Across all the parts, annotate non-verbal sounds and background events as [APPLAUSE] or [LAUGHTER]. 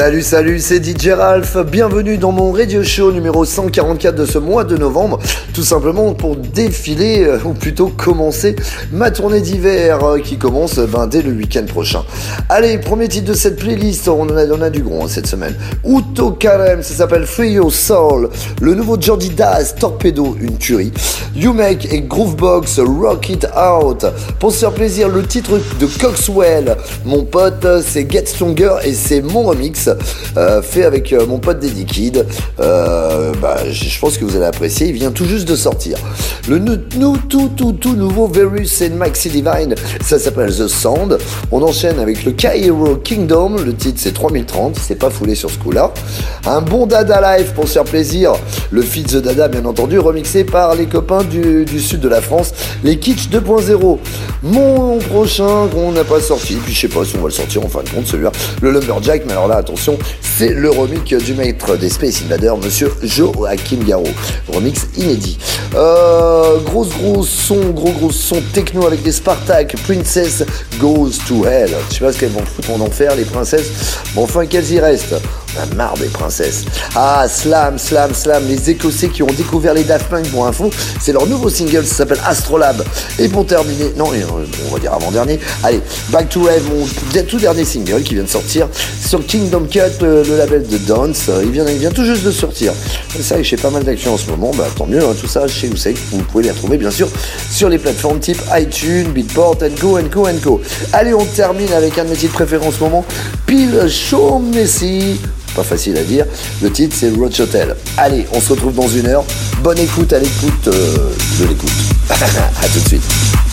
Salut, salut, c'est DJ Ralph. Bienvenue dans mon radio show numéro 144 de ce mois de novembre. Tout simplement pour défiler, euh, ou plutôt commencer ma tournée d'hiver euh, qui commence ben, dès le week-end prochain. Allez, premier titre de cette playlist, on en a, on a du gros hein, cette semaine. Uto Karem, ça s'appelle Free Your Soul. Le nouveau Jordi Daz, Torpedo, une tuerie. You Make et Groovebox, Rock It Out. Pour se faire plaisir, le titre de Coxwell, mon pote, c'est Get Stronger et c'est mon remix euh, fait avec euh, mon pote Daddy Kid. Euh, bah, je pense que vous allez apprécier. Il vient tout juste de sortir. Le tout, tout, tout nouveau Verus and Maxi Divine, ça s'appelle The Sound. On enchaîne avec le K-Hero Kingdom. Le titre c'est 3030. C'est pas foulé sur ce coup-là. Un bon Dada Live pour se faire plaisir. Le feat The Dada, bien entendu, remixé par les copains du, sud de la France, les Kitsch 2.0. Mon prochain qu'on n'a pas sorti, puis je sais pas si on va le sortir en fin de compte celui-là, le Lumberjack, mais alors là c'est le remix du maître des Space Invaders, monsieur Joachim Garraud. Remix inédit. Euh, grosse grosse son, gros gros son techno avec des Spartak, Princess Goes to Hell. Je sais pas ce qu'elles vont foutre en enfer les princesses, mais enfin qu'elles y restent. On a marre des princesses. Ah, Slam, Slam, Slam, les Écossais qui ont découvert les Daft Punk pour info, c'est leur nouveau single, ça s'appelle Astrolab. Et pour terminer, non, et, euh, on va dire avant-dernier, allez, Back to Rave, mon tout dernier single qui vient de sortir sur Kingdom Cut, le, le label de Dance. Euh, Il vient, il vient tout juste de sortir. Ça, j'ai pas mal d'actions en ce moment, bah tant mieux, hein, tout ça chez Usec, vous pouvez les retrouver bien sûr sur les plateformes type iTunes, Beatport, Go, Go, Go. Allez, on termine avec un de mes titres préférés en ce moment, Pile Show Messi. Facile à dire. Le titre c'est Roach Hotel. Allez, on se retrouve dans une heure. Bonne écoute à l'écoute euh, de l'écoute. [LAUGHS] à tout de suite.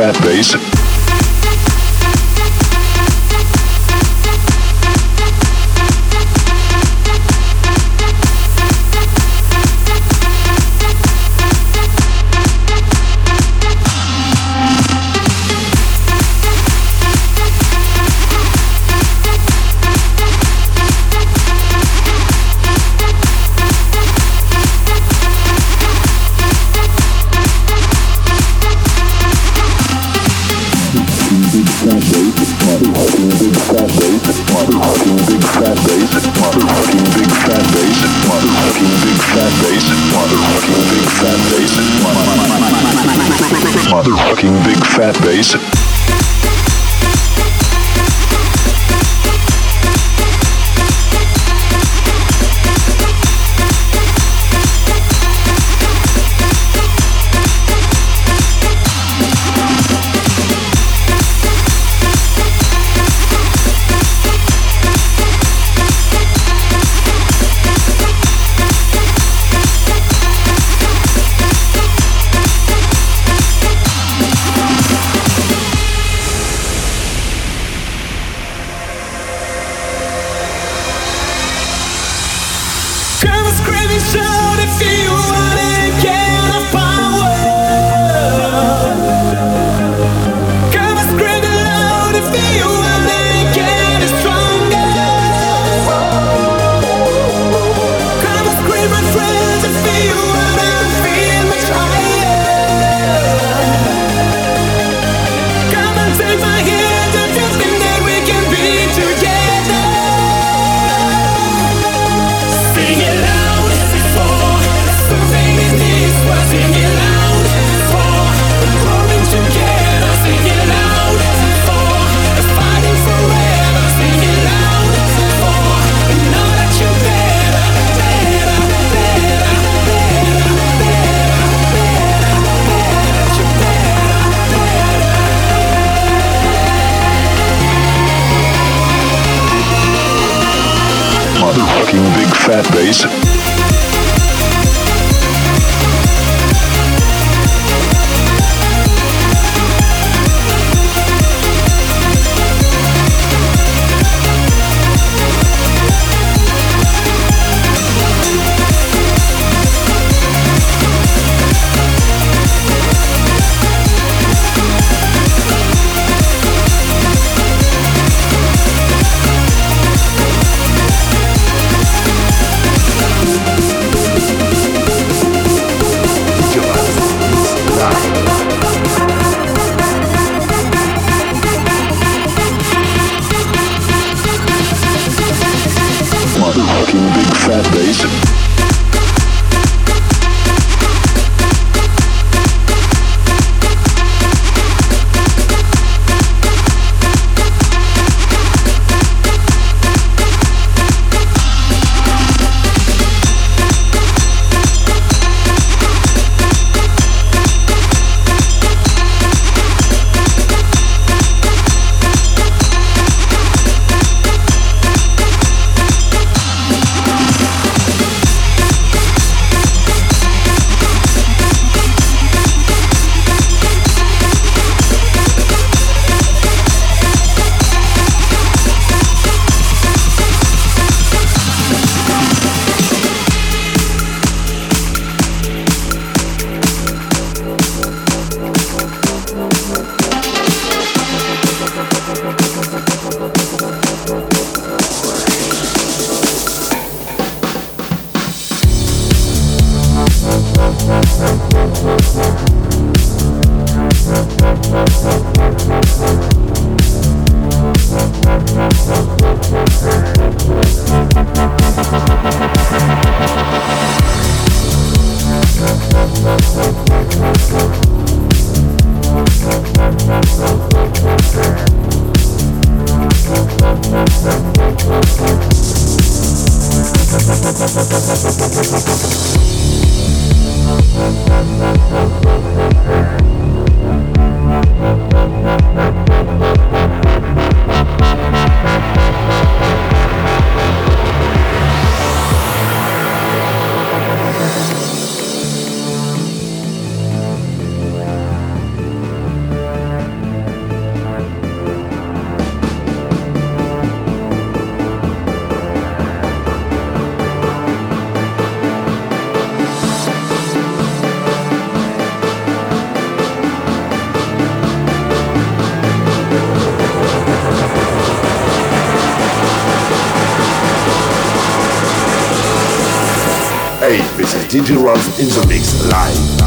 Fat bass. DJ Ralph in the mix live.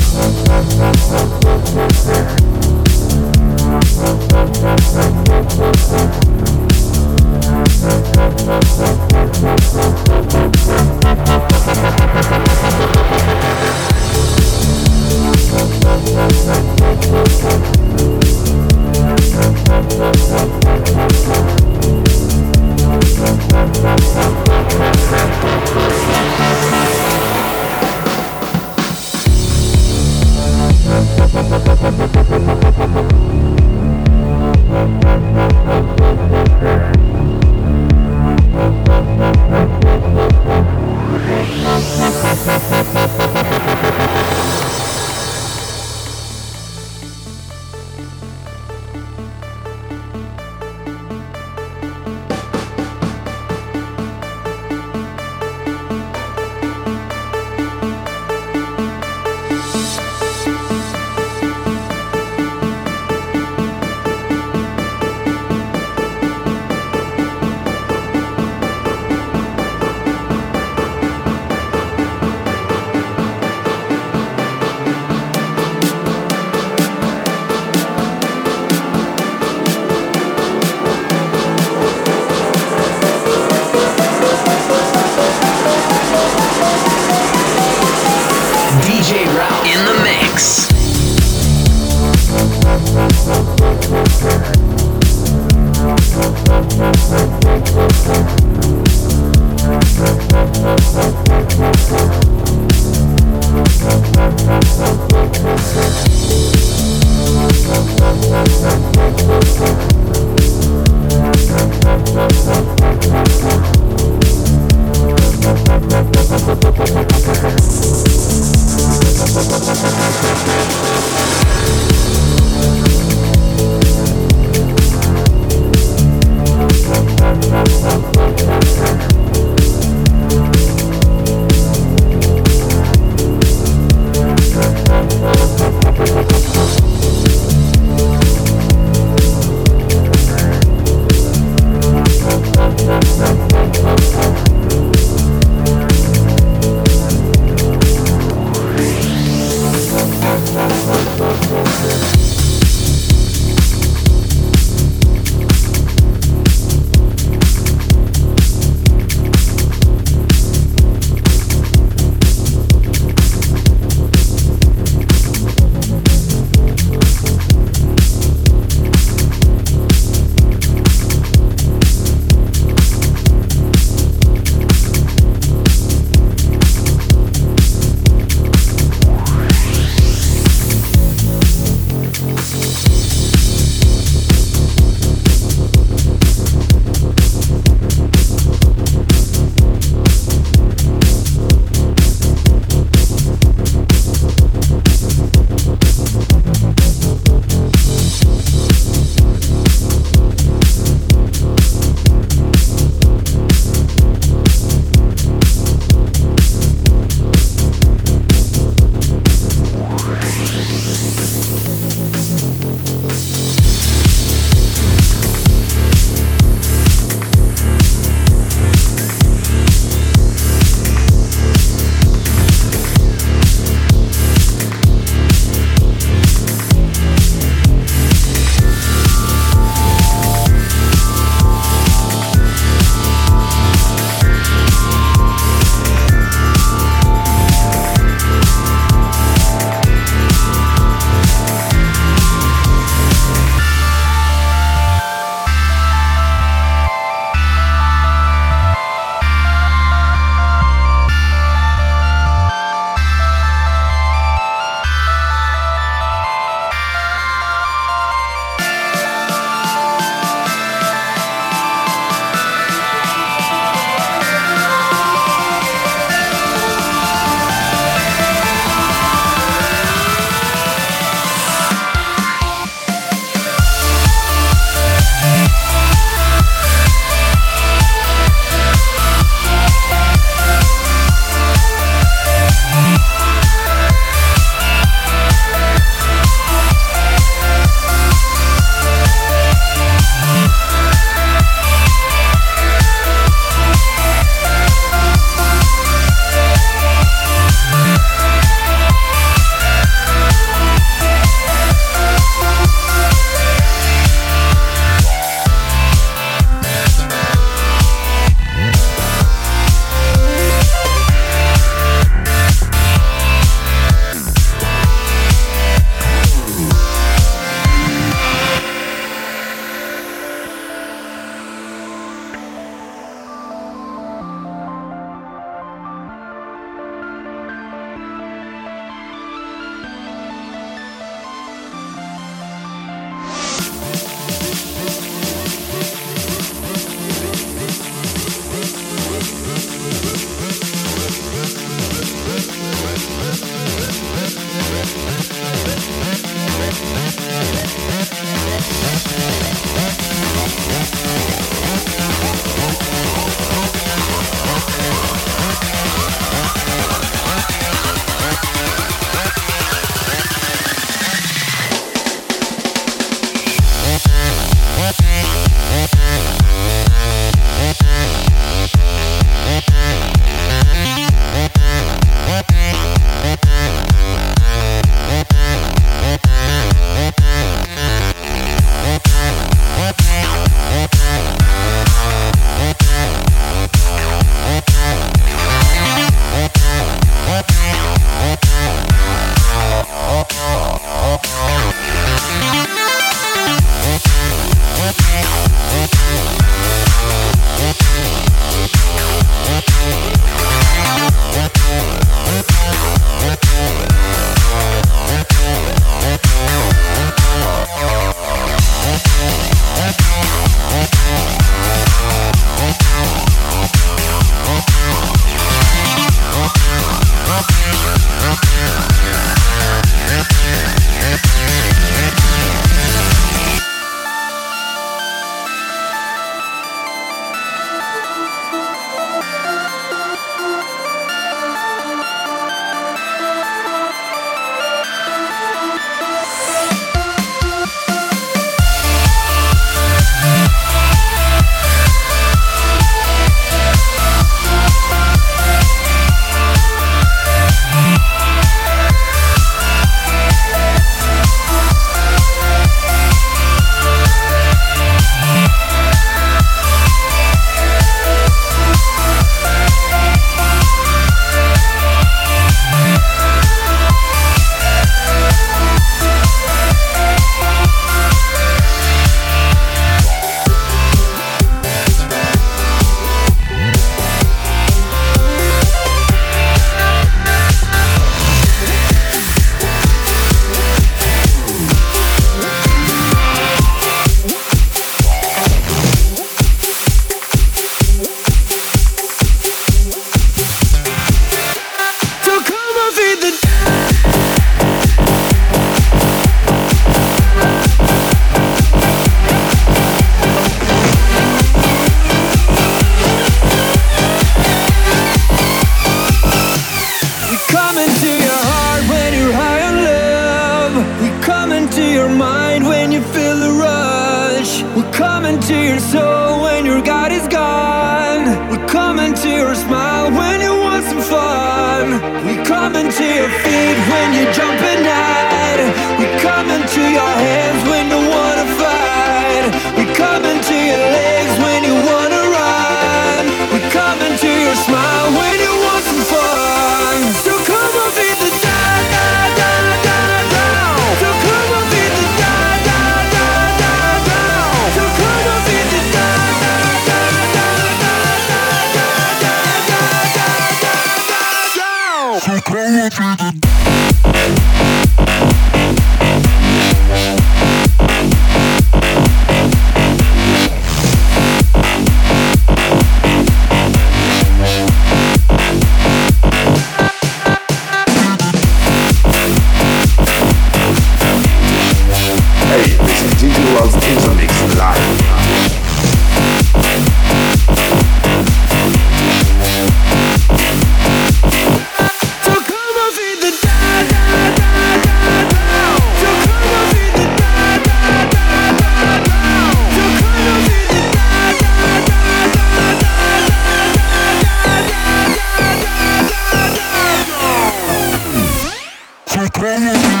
Running.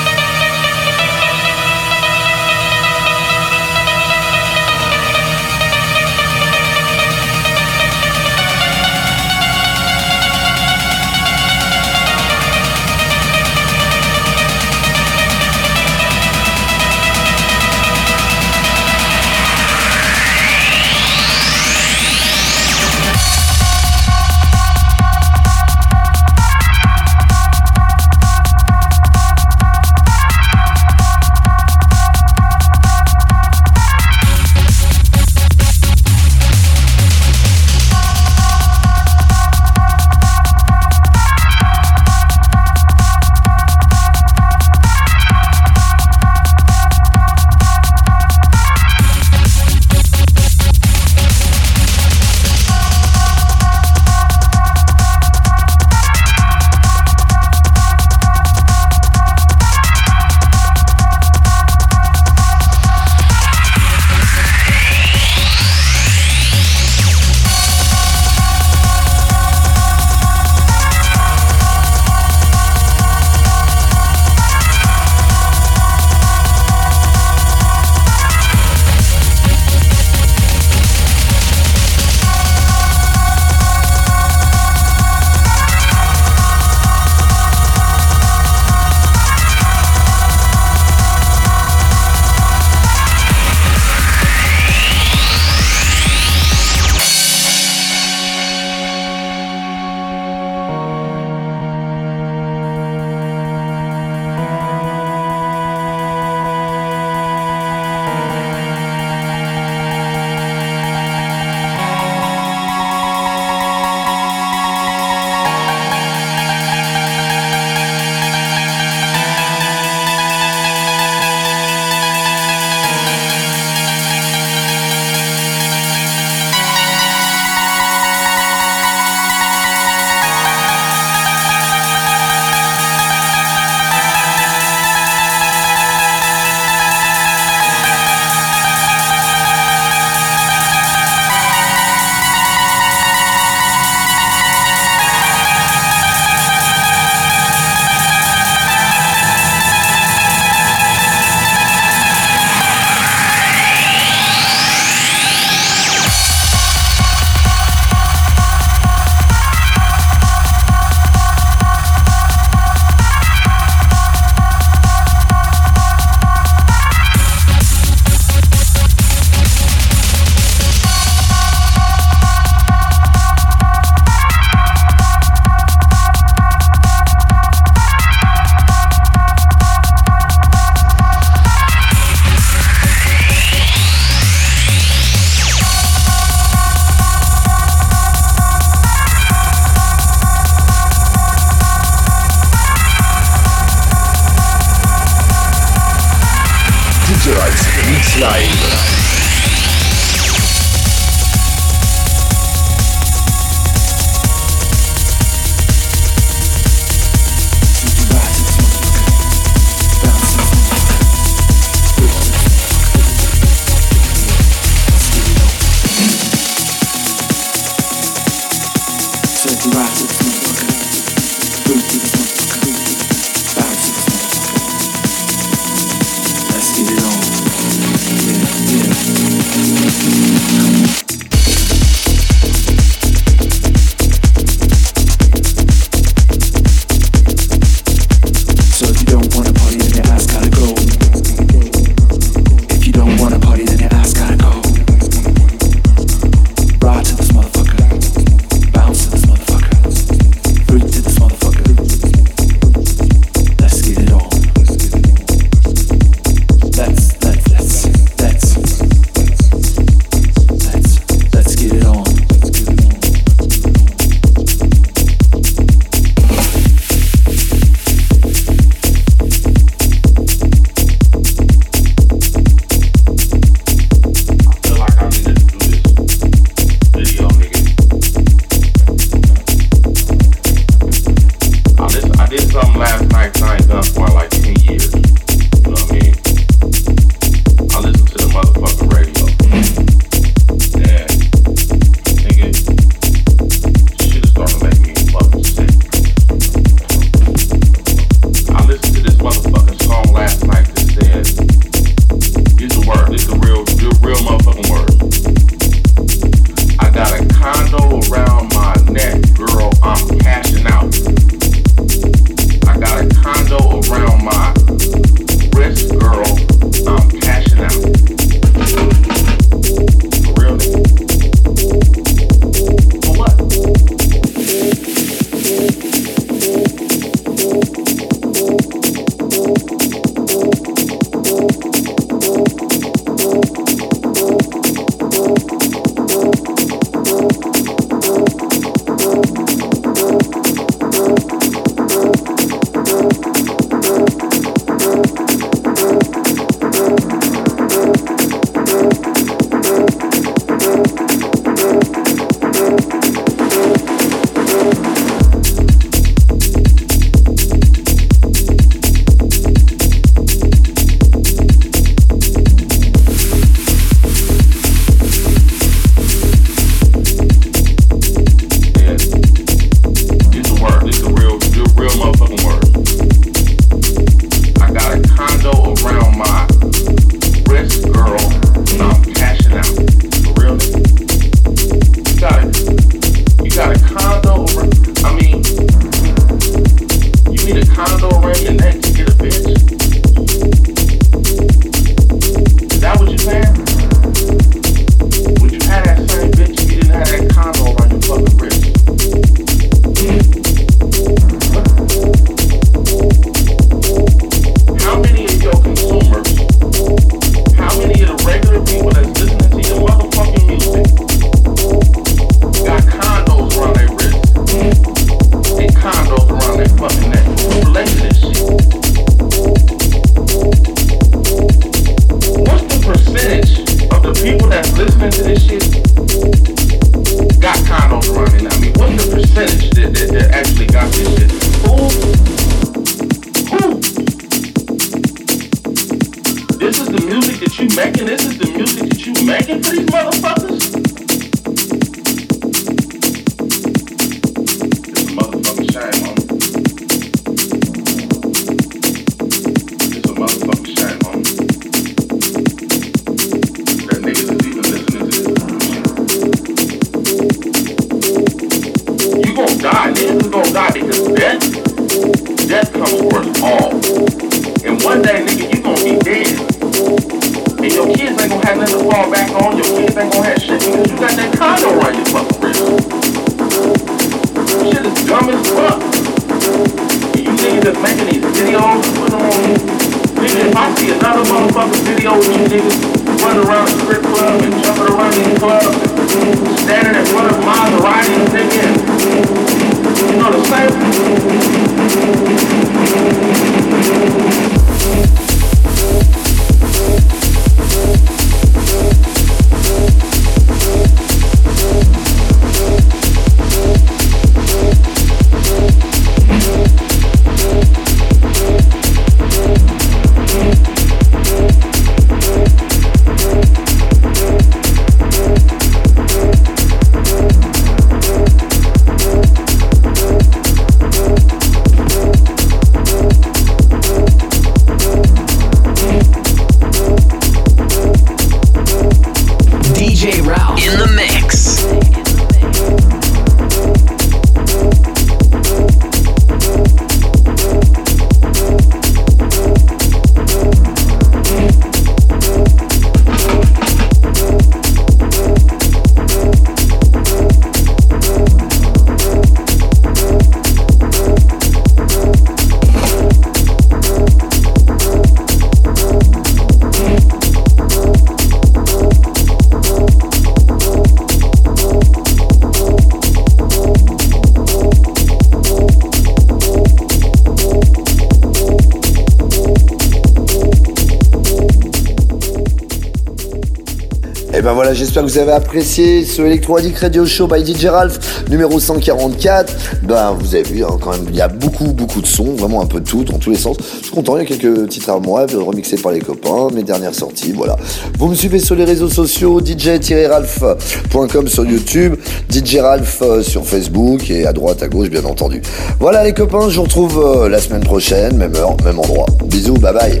Voilà, j'espère que vous avez apprécié ce Electro Radio Show by DJ Ralph numéro 144. Ben vous avez vu hein, quand même, il y a beaucoup beaucoup de sons, vraiment un peu de tout dans tous les sens. Je suis content, il y a quelques titres à moi remixés par les copains, mes dernières sorties, voilà. Vous me suivez sur les réseaux sociaux, dj-ralph.com sur YouTube, DJ Ralph euh, sur Facebook et à droite à gauche bien entendu. Voilà les copains, je vous retrouve euh, la semaine prochaine, même heure, même endroit. Bisous, bye bye.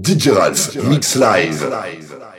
DJ Mix Live.